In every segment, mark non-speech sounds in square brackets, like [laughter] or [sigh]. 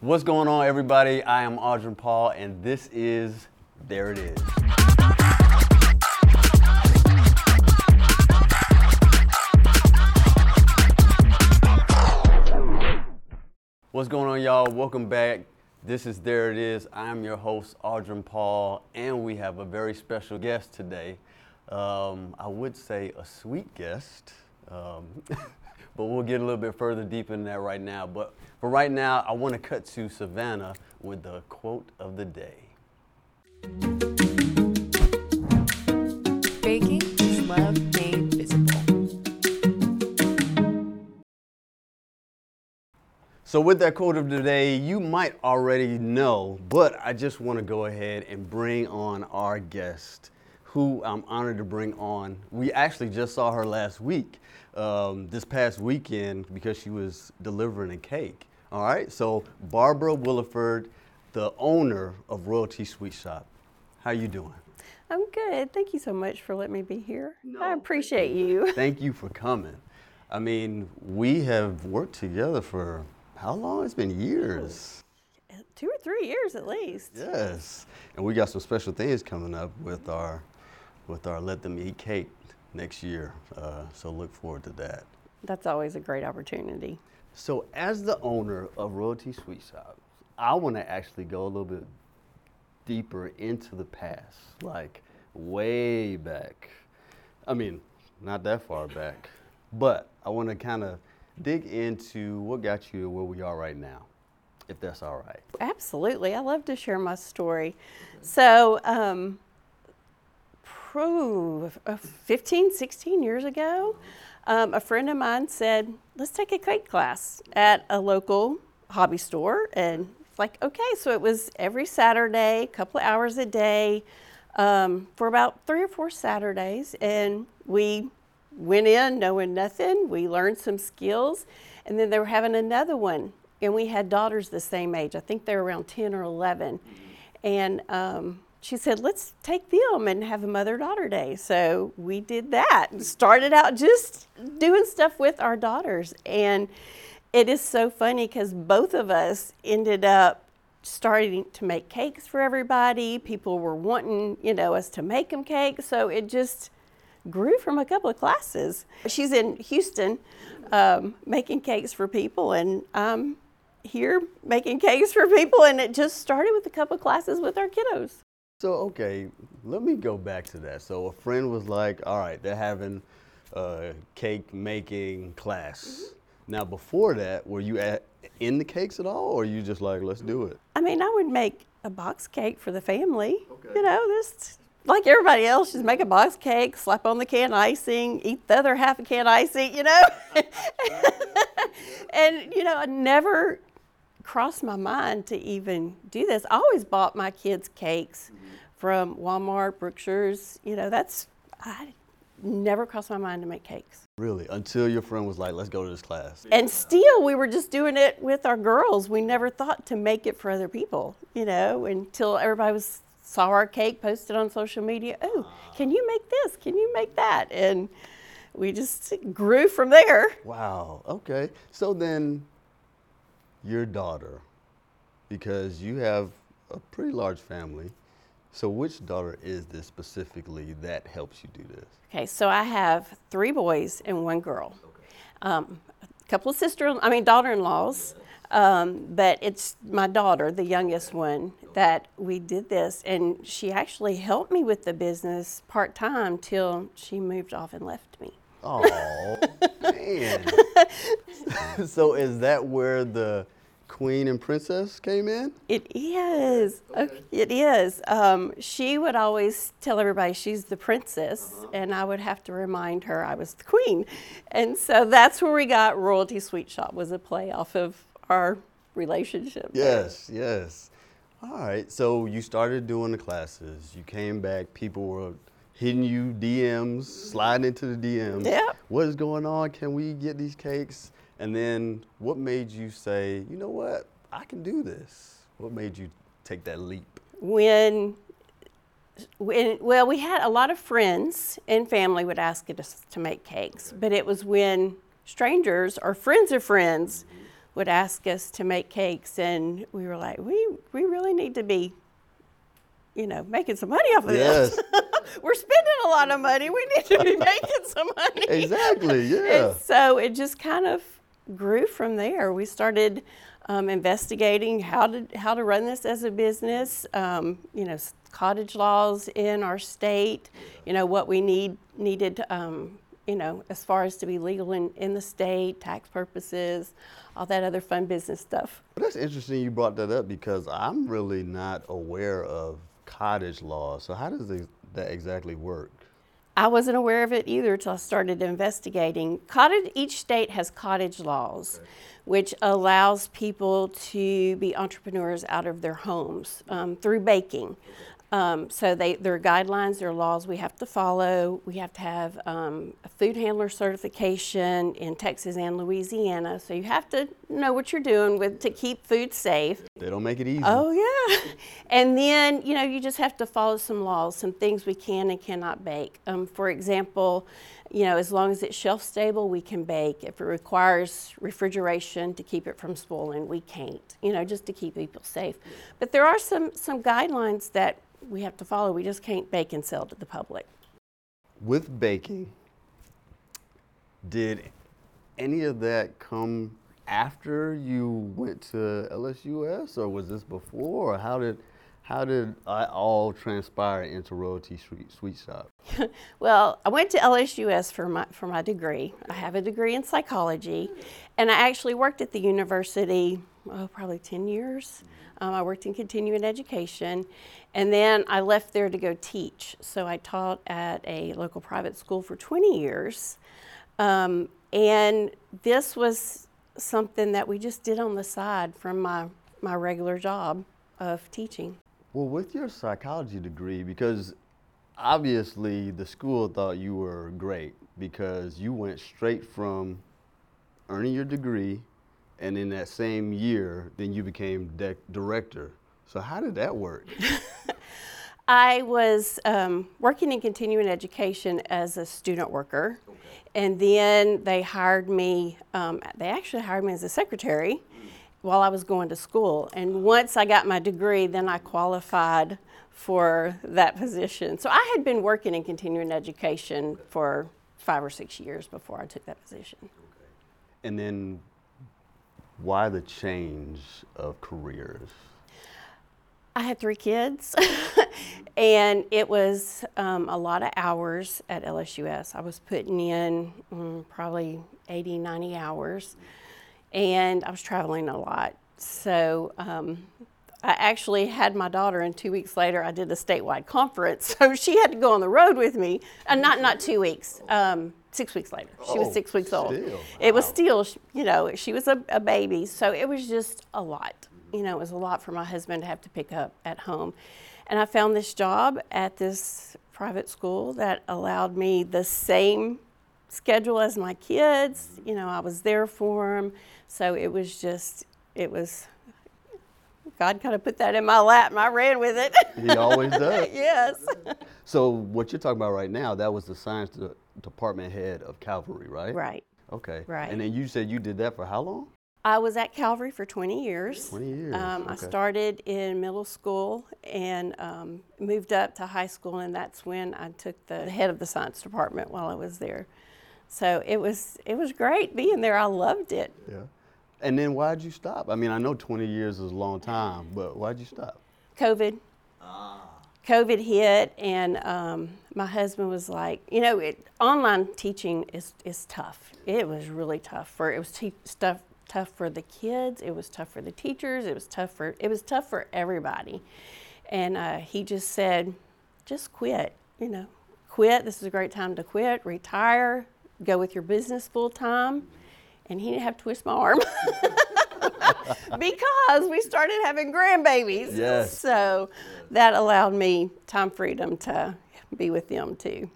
What's going on, everybody? I am Audrion Paul, and this is There It Is. What's going on, y'all? Welcome back. This is There It Is. I'm your host, Audrion Paul, and we have a very special guest today. Um, I would say a sweet guest, um, [laughs] but we'll get a little bit further deep in that right now. But for right now, I want to cut to Savannah with the quote of the day. Baking is love made visible. So, with that quote of the day, you might already know, but I just want to go ahead and bring on our guest, who I'm honored to bring on. We actually just saw her last week, um, this past weekend, because she was delivering a cake. All right, so Barbara Williford, the owner of Royalty Sweet Shoppe. How you doing? I'm good. Thank you so much for letting me be here. No, I appreciate you. [laughs] Thank you for coming. I mean, we have worked together for how long? It's been years. Two or three years at least. Yes, and we got some special things coming up with our with our Let Them Eat Cake next year. Uh, so look forward to that. That's always a great opportunity. So as the owner of Royalty Sweet Shoppe, I want to actually go a little bit deeper into the past, like way back. I mean, not that far back, but I want to kind of dig into what got you to where we are right now, if that's all right. Absolutely. I love to share my story. So, um, 15, 16 years ago, um, a friend of mine said, let's take a cake class at a local hobby store. And it's like, okay, so it was every Saturday, a couple of hours a day um, for about three or four Saturdays. And we went in knowing nothing. We learned some skills. And then they were having another one. And we had daughters the same age. I think they were around 10 or 11. And um, she said, let's take them and have a mother daughter day. So we did that. and Started out just doing stuff with our daughters. And it is so funny because both of us ended up starting to make cakes for everybody. People were wanting, you know, us to make them cakes. So it just grew from a couple of classes. She's in Houston um, making cakes for people, and I'm here making cakes for people. And it just started with a couple of classes with our kiddos. So okay, let me go back to that. So a friend was like, "All right, they're having a cake making class." Mm-hmm. Now before that, were you at, in the cakes at all, or you just like, "Let's do it"? I mean, I would make a box cake for the family. You know, just like everybody else, just make a box cake, slap on the can icing, eat the other half of can icing, you know? [laughs] [laughs] and, you know, I never crossed my mind to even do this. I always bought my kids cakes mm-hmm. from Walmart, Brookshire's, you know, that's, I never crossed my mind to make cakes. Really? Until your friend was like, "Let's go to this class." And still, we were just doing it with our girls. We never thought to make it for other people, you know, until everybody was saw our cake posted on social media. Oh, can you make this? Can you make that? And we just grew from there. Wow. Okay. So then, your daughter, because you have a pretty large family. So which daughter is this specifically that helps you do this? Okay, so I have three boys and one girl. Um, a couple of sister, I mean daughter-in-laws, um, but it's my daughter, the youngest one, that we did this, and she actually helped me with the business part time till she moved off and left me. Oh man. [laughs] [laughs] so is that where the queen and princess came in? It is. Okay, It is. Um, she would always tell everybody she's the princess, and I would have to remind her I was the queen. And so that's where we got Royalty Sweet Shoppe was a play off of our relationship. Yes, yes. All right. So you started doing the classes. You came back. People were hitting you DMs, sliding into the DMs. Yeah. What is going on? Can we get these cakes? And then what made you say, you know what? I can do this. What made you take that leap? When, when well, we had a lot of friends and family would ask us to make cakes, but it was when strangers or friends of friends mm-hmm. would ask us to make cakes, and we were like, we we really need to be, you know, making some money off of Yes. this. [laughs] we're spending a lot of money. We need to be [laughs] making some money. Exactly, yeah. And so it just kind of grew from there. We started um, investigating how to how to run this as a business. Um, you know, cottage laws in our state. You know what we need needed. Um, you know, as far as to be legal in, in the state, tax purposes, all that other fun business stuff. That's interesting you brought that up because I'm really not aware of cottage law. So how does that exactly work? I wasn't aware of it either until I started investigating. Cottage, each state has cottage laws, which allows people to be entrepreneurs out of their homes um, through baking. Um, so they, there are guidelines, there are laws we have to follow. We have to have um, a food handler certification in Texas and Louisiana. So you have to know what you're doing with to keep food safe. They don't make it easy. Oh yeah, [laughs] and then you know you just have to follow some laws, some things we can and cannot bake. Um, for example, you know as long as it's shelf stable, we can bake. If it requires refrigeration to keep it from spoiling, we can't. You know just to keep people safe. But there are some some guidelines that we have to follow. We just can't bake and sell to the public. With baking, did any of that come after you went to LSUS, or was this before, or how did how did it all transpire into Royalty Sweet, Sweet Shoppe? [laughs] Well, I went to LSUS for my for my degree. I have a degree in psychology, and I actually worked at the university. Oh, probably ten years. Um, I worked in continuing education, and then I left there to go teach. So I taught at a local private school for 20 years, um, and this was something that we just did on the side from my my regular job of teaching. Well, with your psychology degree, because obviously the school thought you were great because you went straight from earning your degree, and in that same year, then you became de- director. So how did that work? [laughs] I was um, working in continuing education as a student worker, and then they hired me. Um, they actually hired me as a secretary while I was going to school. And once I got my degree, then I qualified for that position. So I had been working in continuing education for five or six years before I took that position. And then why the change of careers? I had three kids, [laughs] and it was um, a lot of hours at LSUS. I was putting in mm, probably 80, 90 hours, and I was traveling a lot. So um, I actually had my daughter, and two weeks later, I did a statewide conference. [laughs] So she had to go on the road with me. Uh, not not two weeks. Um, six weeks later, she was six weeks old. still, It was wow. still, you know, she was a, a baby, so it was just a lot. You know, it was a lot for my husband to have to pick up at home. And I found this job at this private school that allowed me the same schedule as my kids. You know, I was there for them. So it was just, it was, God kind of put that in my lap and I ran with it. He always does. [laughs] yes. So what you're talking about right now, that was the science department head of Calvary, right? Right. Okay. Right. And then you said you did that for how long? I was at Calvary for 20 years. 20 years, Um, I started in middle school and um, moved up to high school, and that's when I took the head of the science department while I was there. So it was it was great being there. I loved it. Yeah. And then why'd you stop? I mean, I know 20 years is a long time, but why'd you stop? COVID. Ah. COVID hit, and um, my husband was like, you know, it, online teaching is, is tough. It was really tough for it was te- stuff tough for the kids. It was tough for the teachers. It was tough for it was tough for everybody. And uh, he just said, just quit. You know, quit. This is a great time to quit. Retire. Go with your business full time. And he didn't have to twist my arm. [laughs] because we started having grandbabies. Yes. So that allowed me time freedom to be with them too.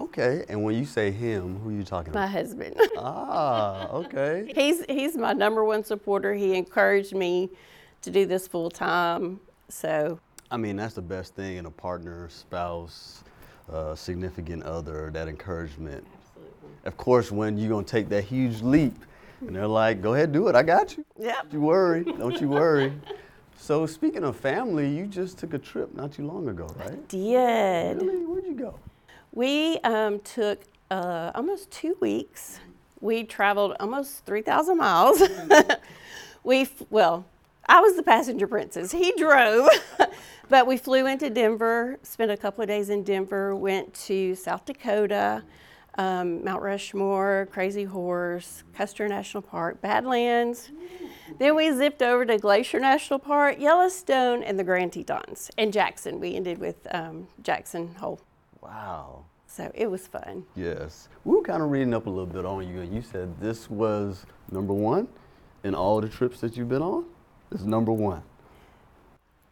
Okay. And when you say him, who are you talking about? My about? husband. [laughs] Ah, okay. he's he's my number one supporter. He encouraged me to do this full time. So I mean, that's the best thing in a partner, spouse, uh, significant other, that encouragement. Absolutely. Of course, when you're going to take that huge leap, And they're like, go ahead, do it. I got you. Yep. Don't you worry. Don't you worry. [laughs] So speaking of family, you just took a trip not too long ago, right? Did. Really? Where'd you go? We um, took uh, almost two weeks. We traveled almost 3,000 miles. [laughs] we, well, I was the passenger princess. He drove. [laughs] but we flew into Denver, spent a couple of days in Denver, went to South Dakota, um, Mount Rushmore, Crazy Horse, Custer National Park, Badlands. Then we zipped over to Glacier National Park, Yellowstone, and the Grand Tetons, and Jackson. We ended with um, Jackson Hole. Wow. So it was fun. Yes. We were kind of reading up a little bit on you, and you said this was number one in all the trips that you've been on? This is number one.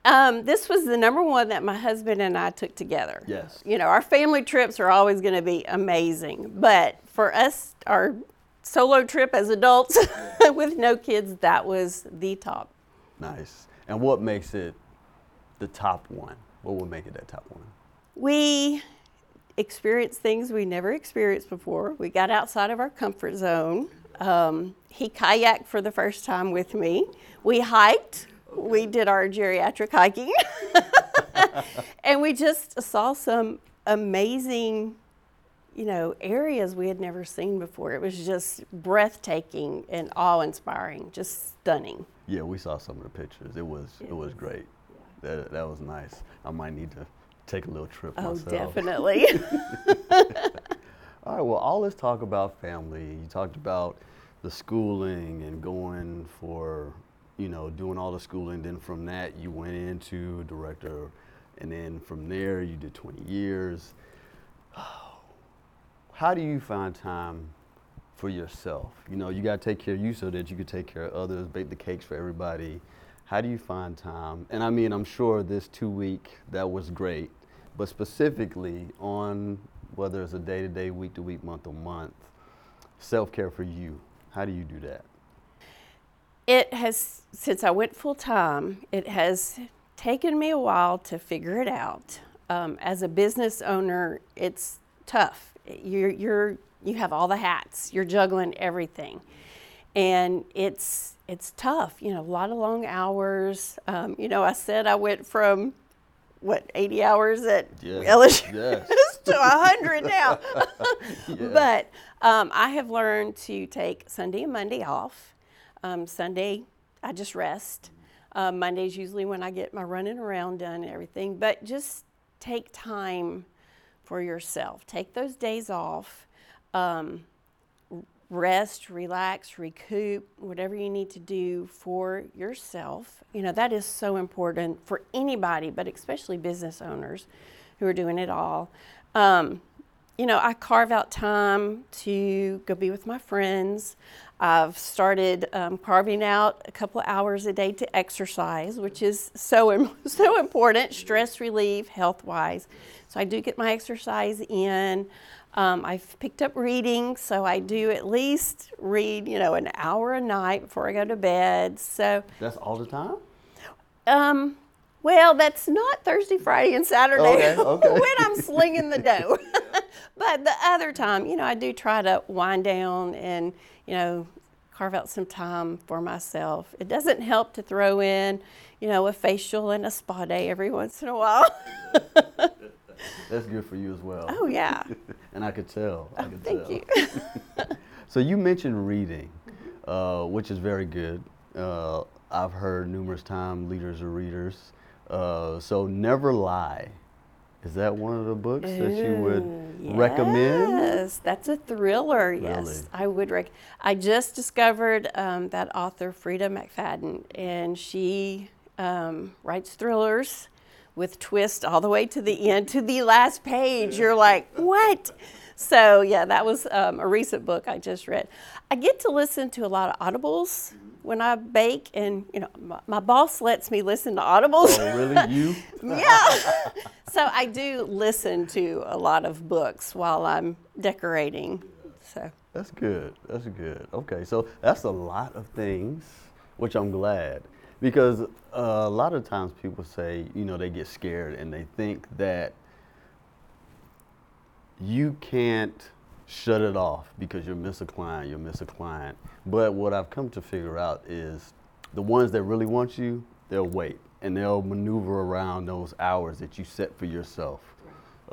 Um, this was the number one that my husband and I took together. Yes. You know, our family trips are always going to be amazing, but for us, our solo trip as adults [laughs] with no kids, that was the top. Nice. And what makes it the top one? What would make it that top one? We experienced things we never experienced before. We got outside of our comfort zone. Um, he kayaked for the first time with me. We hiked. We did our geriatric hiking. [laughs] and we just saw some amazing, you know, areas we had never seen before. It was just breathtaking and awe-inspiring, just stunning. Yeah, we saw some of the pictures. It was it was great. That that was nice. I might need to take a little trip Oh, myself. definitely. [laughs] [laughs] All right. Well, all this talk about family. You talked about the schooling and going for, you know, doing all the schooling. Then from that, you went into director, and then from there, you did 20 years. [sighs] How do you find time for yourself? You know, you got to take care of you so that you can take care of others, bake the cakes for everybody. How do you find time? And I mean, I'm sure this two week that was great, but specifically on whether it's a day to day, week to week, month to month, self care for you. How do you do that? it has since I went full time. It has taken me a while to figure it out. Um, as a business owner, it's tough. You're you're you have all the hats. You're juggling everything, and it's it's tough. You know, a lot of long hours. Um, you know, I said I went from what 80 hours at Yes, LSU yes. [laughs] to 100 now. [laughs] Yeah. But um, I have learned to take Sunday and Monday off. Um, Sunday, I just rest. Um, Monday's usually when I get my running around done and everything. But just take time for yourself. Take those days off. Um, rest, relax, recoup, whatever you need to do for yourself. You know, that is so important for anybody, but especially business owners who are doing it all. Um, you know, I carve out time to go be with my friends. I've started um, carving out a couple hours a day to exercise, which is so [laughs] im- so important, stress relief, health wise. So I do get my exercise in. Um, I've picked up reading, so I do at least read, you know, an hour a night before I go to bed. So, That's all the time? um, well, that's not Thursday, Friday, and Saturday Okay, [laughs] okay. when I'm slinging the dough. [laughs] but the other time, you know, I do try to wind down and, you know, carve out some time for myself. It doesn't help to throw in, you know, a facial and a spa day every once in a while. [laughs] That's good for you as well. oh, yeah. [laughs] and I could tell. I could Thank tell. you. [laughs] So you mentioned reading, uh, which is very good. Uh, I've heard numerous times leaders are readers. Uh, so Never Lie. Is that one of the books that you would recommend? Yes, that's a thriller. Yes, Really? I would rec. I just discovered um, that author Freida McFadden, and she um, writes thrillers with twist all the way to the end, to the last page. You're like, what? So yeah, that was um, a recent book I just read. I get to listen to a lot of audibles when I bake, and you know, my, my boss lets me listen to audibles. Oh, really? You? [laughs] Yeah. so I do listen to a lot of books while I'm decorating. So That's good. That's good. Okay, so that's a lot of things, which I'm glad. Because uh, a lot of times people say, you know, they get scared and they think that you can't shut it off because you'll miss a client, you'll miss a client. But what I've come to figure out is the ones that really want you, they'll wait and they'll maneuver around those hours that you set for yourself.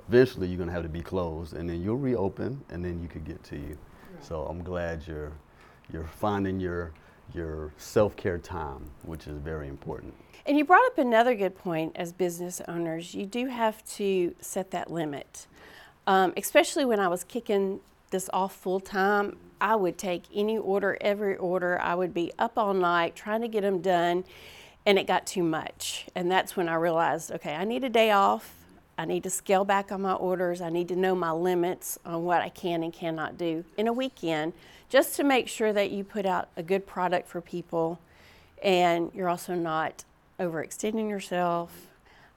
Eventually, you're gonna have to be closed, and then you'll reopen, and then you could get to you. So I'm glad you're you're finding your your self-care time, which is very important. And you brought up another good point as business owners. You do have to set that limit. Um, especially when I was kicking this off full time, I would take any order, every order. I would be up all night trying to get them done, and it got too much. And that's when I realized okay, I need a day off. I need to scale back on my orders. I need to know my limits on what I can and cannot do in a weekend just to make sure that you put out a good product for people and you're also not overextending yourself.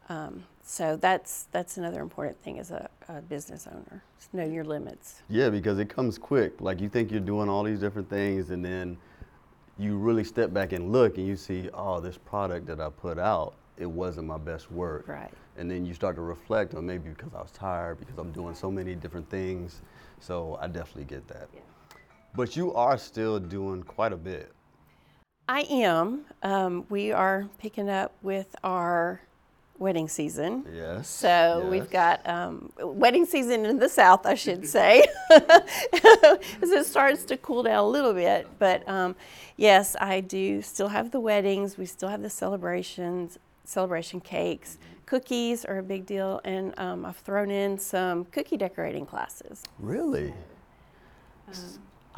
Um, so that's that's another important thing as a, a business owner. Is know your limits. Yeah, because it comes quick. Like you think you're doing all these different things, and then you really step back and look, and you see, oh, this product that I put out, it wasn't my best work. Right. And then you start to reflect on maybe because I was tired, because I'm doing so many different things. So I definitely get that. Yeah. But you are still doing quite a bit. I am. Um, we are picking up with our wedding season. Yes. So yes. we've got um, wedding season in the south, I should [laughs] say, [laughs] as it starts to cool down a little bit. But um, yes, I do still have the weddings. We still have the celebrations, celebration cakes. Cookies are a big deal, and um, I've thrown in some cookie decorating classes. Really?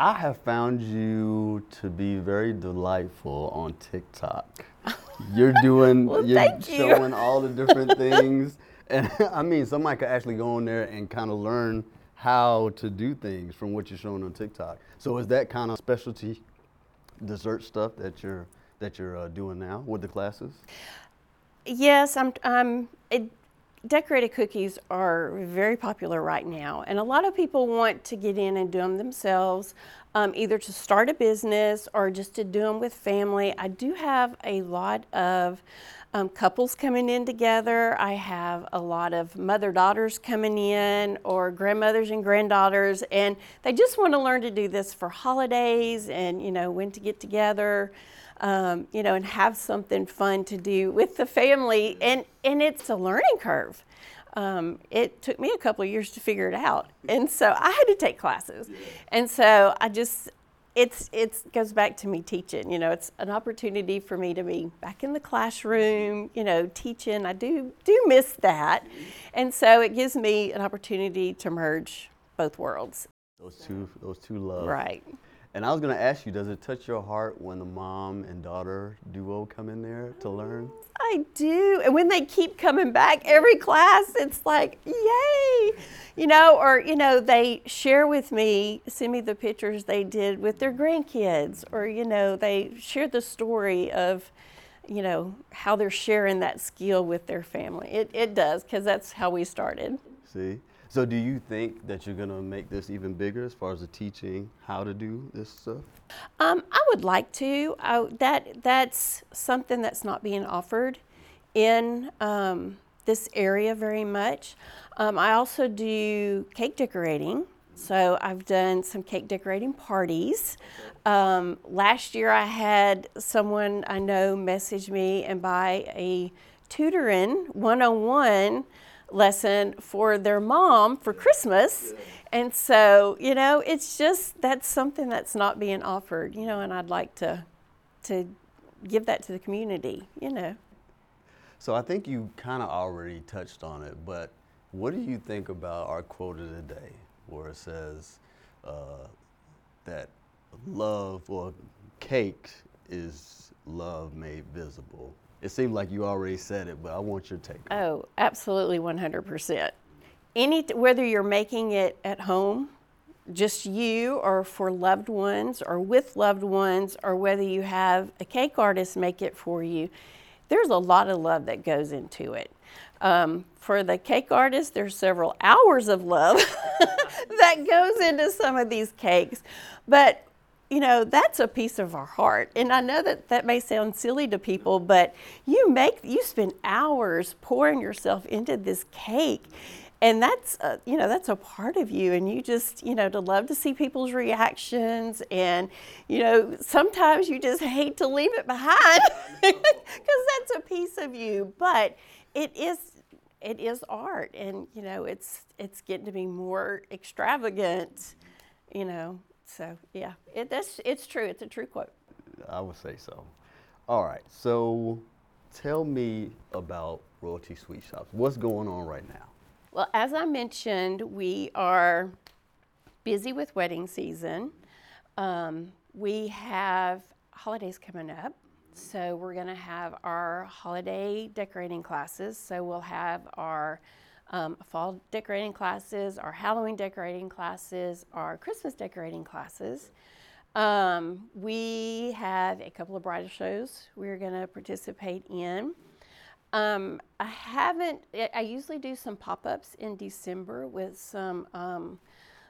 I have found you to be very delightful on TikTok. [laughs] You're doing, Well, you're thank you. showing all the different [laughs] things. And [laughs] I mean, somebody could actually go in there and kind of learn how to do things from what you're showing on TikTok. So is that kind of specialty dessert stuff that you're that you're uh, doing now with the classes? Yes, I'm. I'm it, decorated cookies are very popular right now, and a lot of people want to get in and do them themselves, um, either to start a business or just to do them with family. I do have a lot of um, couples coming in together. I have a lot of mother daughters coming in, or grandmothers and granddaughters, and they just want to learn to do this for holidays and you know when to get together um, you know, and have something fun to do with the family. And, and it's a learning curve. Um, it took me a couple of years to figure it out. And so I had to take classes. And so I just, it's, it's goes back to me teaching, you know, it's an opportunity for me to be back in the classroom, you know, teaching. I do, do miss that. And so it gives me an opportunity to merge both worlds. Those two, those two loves. Right. And I was going to ask you, does it touch your heart when the mom and daughter duo come in there to learn? I do. And when they keep coming back every class, it's like, yay! You know, or, you know, they share with me, send me the pictures they did with their grandkids, or, you know, they share the story of, you know, how they're sharing that skill with their family. It, it does, because that's how we started. See? So do you think that you're going to make this even bigger as far as the teaching how to do this stuff? Um, I would like to. I, that that's something that's not being offered in um, this area very much. Um, I also do cake decorating. So I've done some cake decorating parties. Um, last year I had someone I know message me and buy a tutoring 101 lesson for their mom for Christmas. And so, you know, it's just that's something that's not being offered, you know, and I'd like to to give that to the community, you know. So I think you kind of already touched on it, but what do you think about our quote of the day where it says uh, that love or cake is love made visible? It seemed like you already said it, but I want your take. Oh, absolutely 100%. Any whether you're making it at home, just you or for loved ones or with loved ones or whether you have a cake artist make it for you, there's a lot of love that goes into it. Um, for the cake artist, there's several hours of love [laughs] that goes into some of these cakes. But you know, that's a piece of our heart. And I know that that may sound silly to people, but you make, you spend hours pouring yourself into this cake. and that's uh, you know that's a part of you. And you just you know to love to see people's reactions. And you know sometimes you just hate to leave it behind [laughs] because that's a piece of you. But it is it is art. And you know it's it's getting to be more extravagant you know so yeah it, that's it's true it's a true quote I would say so. All right, so tell me about Royalty Sweet Shoppes. What's going on right now? Well, as I mentioned, we are busy with wedding season. Um, we have holidays coming up. So we're going to have our holiday decorating classes. So we'll have our um, fall decorating classes, our Halloween decorating classes, our Christmas decorating classes. Um, we have a couple of bridal shows we're going to participate in. Um, I haven't, I- usually do some pop ups in December with some um,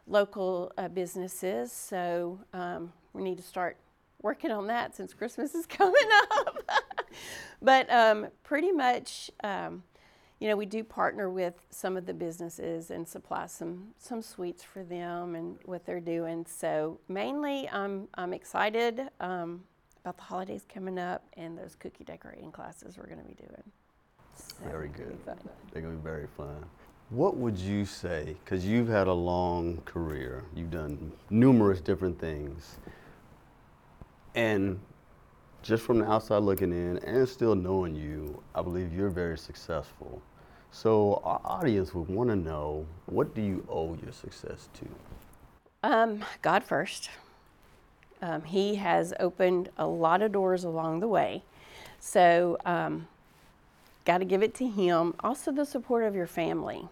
local uh, businesses. So um, we need to start working on that since Christmas is [laughs] coming up. [laughs] but um, pretty much, you know, we do partner with some of the businesses and supply some some sweets for them and what they're doing. So mainly, I'm I'm excited um, about the holidays coming up and those cookie decorating classes we're going to be doing. So Very good. They're going to be very fun. What would you say, because you've had a long career, you've done numerous different things, and just from the outside looking in and still knowing you, I believe you're very successful. So our audience would want to know, what do you owe your success to? Um, God first. Um, he has opened a lot of doors along the way. So, um, got to give it to Him. Also, the support of your family.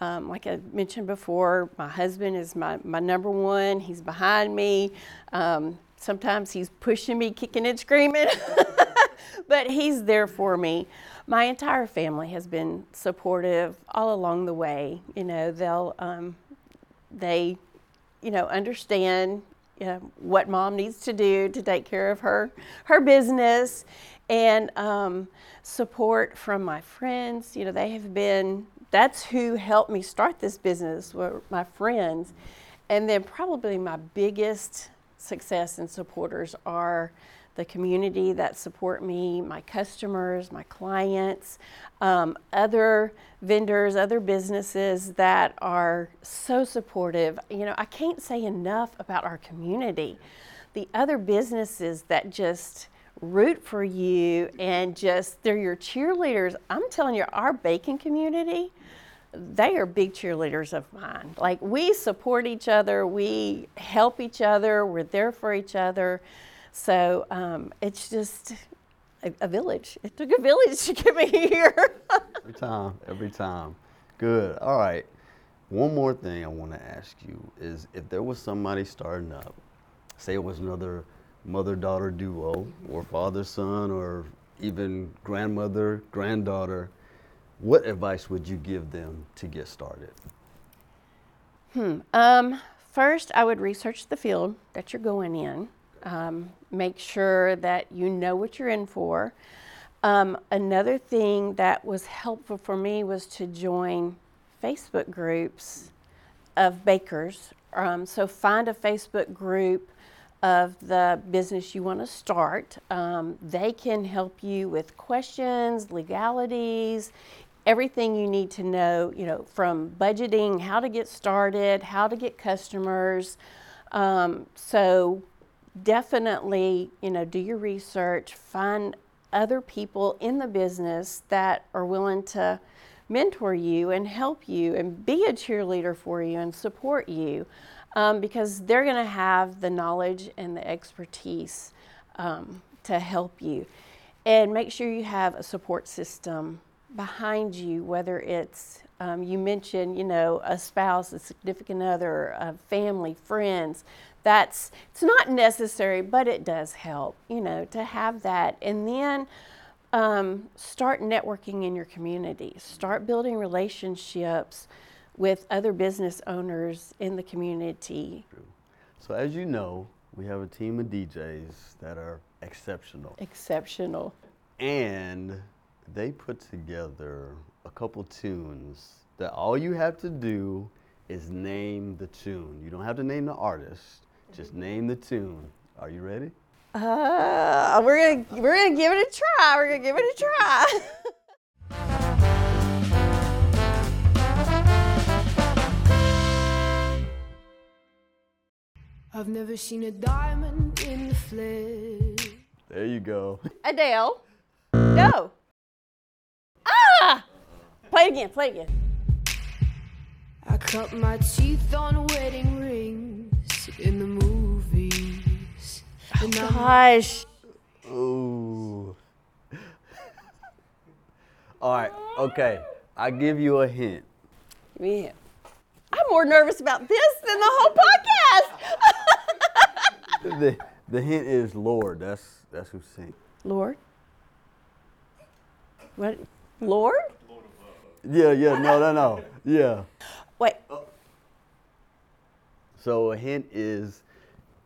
Um, like I mentioned before, my husband is my, my number one. He's behind me. Um, sometimes he's pushing me, kicking and screaming, [laughs] but he's there for me. My entire family has been supportive all along the way. You know, they'll, um, they you know, understand you know, what mom needs to do to take care of her her business, and um, support from my friends. You know, they have been. That's who helped me start this business. Were my friends, and then probably my biggest success and supporters are the community that support me, my customers, my clients, um, other vendors, other businesses that are so supportive. You know, I can't say enough about our community. The other businesses that just root for you and just they're your cheerleaders. I'm telling you, our bacon community, they are big cheerleaders of mine. Like we support each other, we help each other, we're there for each other. So um, it's just a, a village. It took a village to get me [laughs] here. Every time, every time. Good. All right. One more thing I want to ask you is if there was somebody starting up, say it was another mother daughter duo, or father son, or even grandmother granddaughter, what advice would you give them to get started? Hmm. Um, first, I would research the field that you're going in. Um, make sure that you know what you're in for. Um, another thing that was helpful for me was to join Facebook groups of bakers. Um, so find a Facebook group of the business you want to start. Um, they can help you with questions, legalities, everything you need to know. You know, from budgeting, how to get started, how to get customers. Um, so definitely, you know, do your research, find other people in the business that are willing to mentor you and help you and be a cheerleader for you and support you um, because they're going to have the knowledge and the expertise um, to help you. And make sure you have a support system behind you, whether it's um, you mentioned, you know, a spouse, a significant other, a family, friends. That's it's not necessary, but it does help, you know, to have that. And then um, start networking in your community. Start building relationships with other business owners in the community. So, as you know, we have a team of DJs that are exceptional. Exceptional. and they put together a couple tunes that all you have to do is name the tune. You don't have to name the artist. Just name the tune. Are you ready? Uh, we're gonna we're gonna give it a try. We're gonna give it a try. [laughs] I've never seen a diamond in the flesh. There you go. [laughs] Adele. Go. Ah! Play it again. Play it again. I cut my teeth on a wedding rings in the movies. Oh, and I'm Gosh. Ooh. [laughs] All right. Okay. I give you a hint. Give me a hint. I'm more nervous about this than the whole podcast. [laughs] The, the hint is Lorde. That's that's who sings. Lorde. What? Lorde? Yeah, yeah, no, no, no. Yeah. Wait. Uh, So a hint is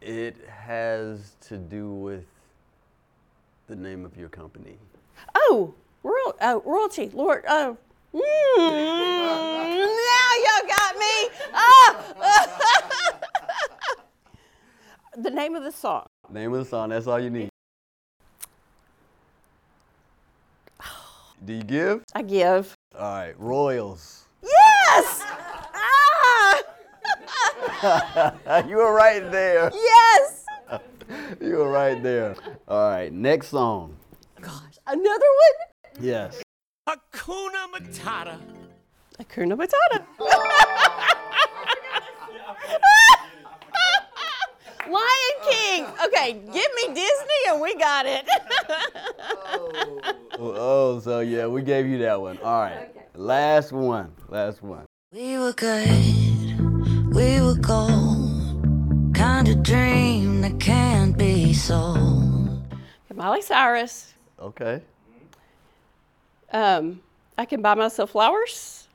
it has to do with the name of your company. Oh, royal, uh, royalty. Lorde. Oh. Mm, now y'all got me. Ah! [laughs] the name of the song. Name of the song, that's all you need. [sighs] Do you give? I give. All right, Royals. Yes! Ah! [laughs] you were right there. yes! [laughs] You were right there. All right, next song. Gosh, another one? Yes. Hakuna Matata. Hakuna Matata. [laughs] Lion King. Okay, give me Disney and we got it. Oh, oh, so yeah, we gave you that one. All right. Last one. Last one. We were good, we were gold. Kind of dream that can't be sold. Miley Cyrus. Okay. Um, I can buy myself flowers.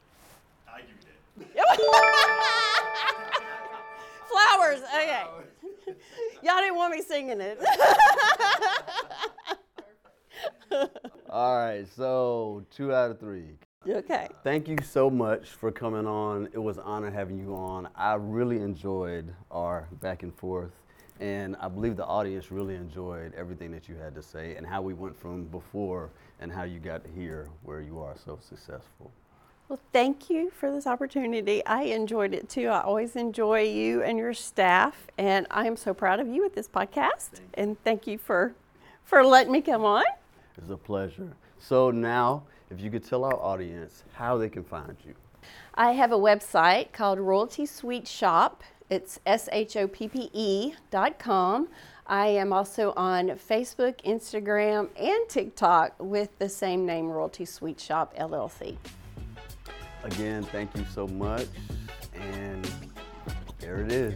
I give you that. [laughs] flowers. Okay. Y'all didn't want me singing it. [laughs] [laughs] All right, so two out of three. Okay. Thank you so much for coming on. It was an honor having you on. I really enjoyed our back and forth, and I believe the audience really enjoyed everything that you had to say and how we went from before and how you got here where you are so successful. Well, thank you for this opportunity. I enjoyed it too. I always enjoy you and your staff, and I am so proud of you with this podcast. And thank you for for letting me come on. It's a pleasure. So now, if you could tell our audience how they can find you. I have a website called Royalty Sweet Shoppe. It's S H O P P E dot com. I am also on Facebook, Instagram, and TikTok with the same name, Royalty Sweet Shoppe LLC. Again, thank you so much, and there it is.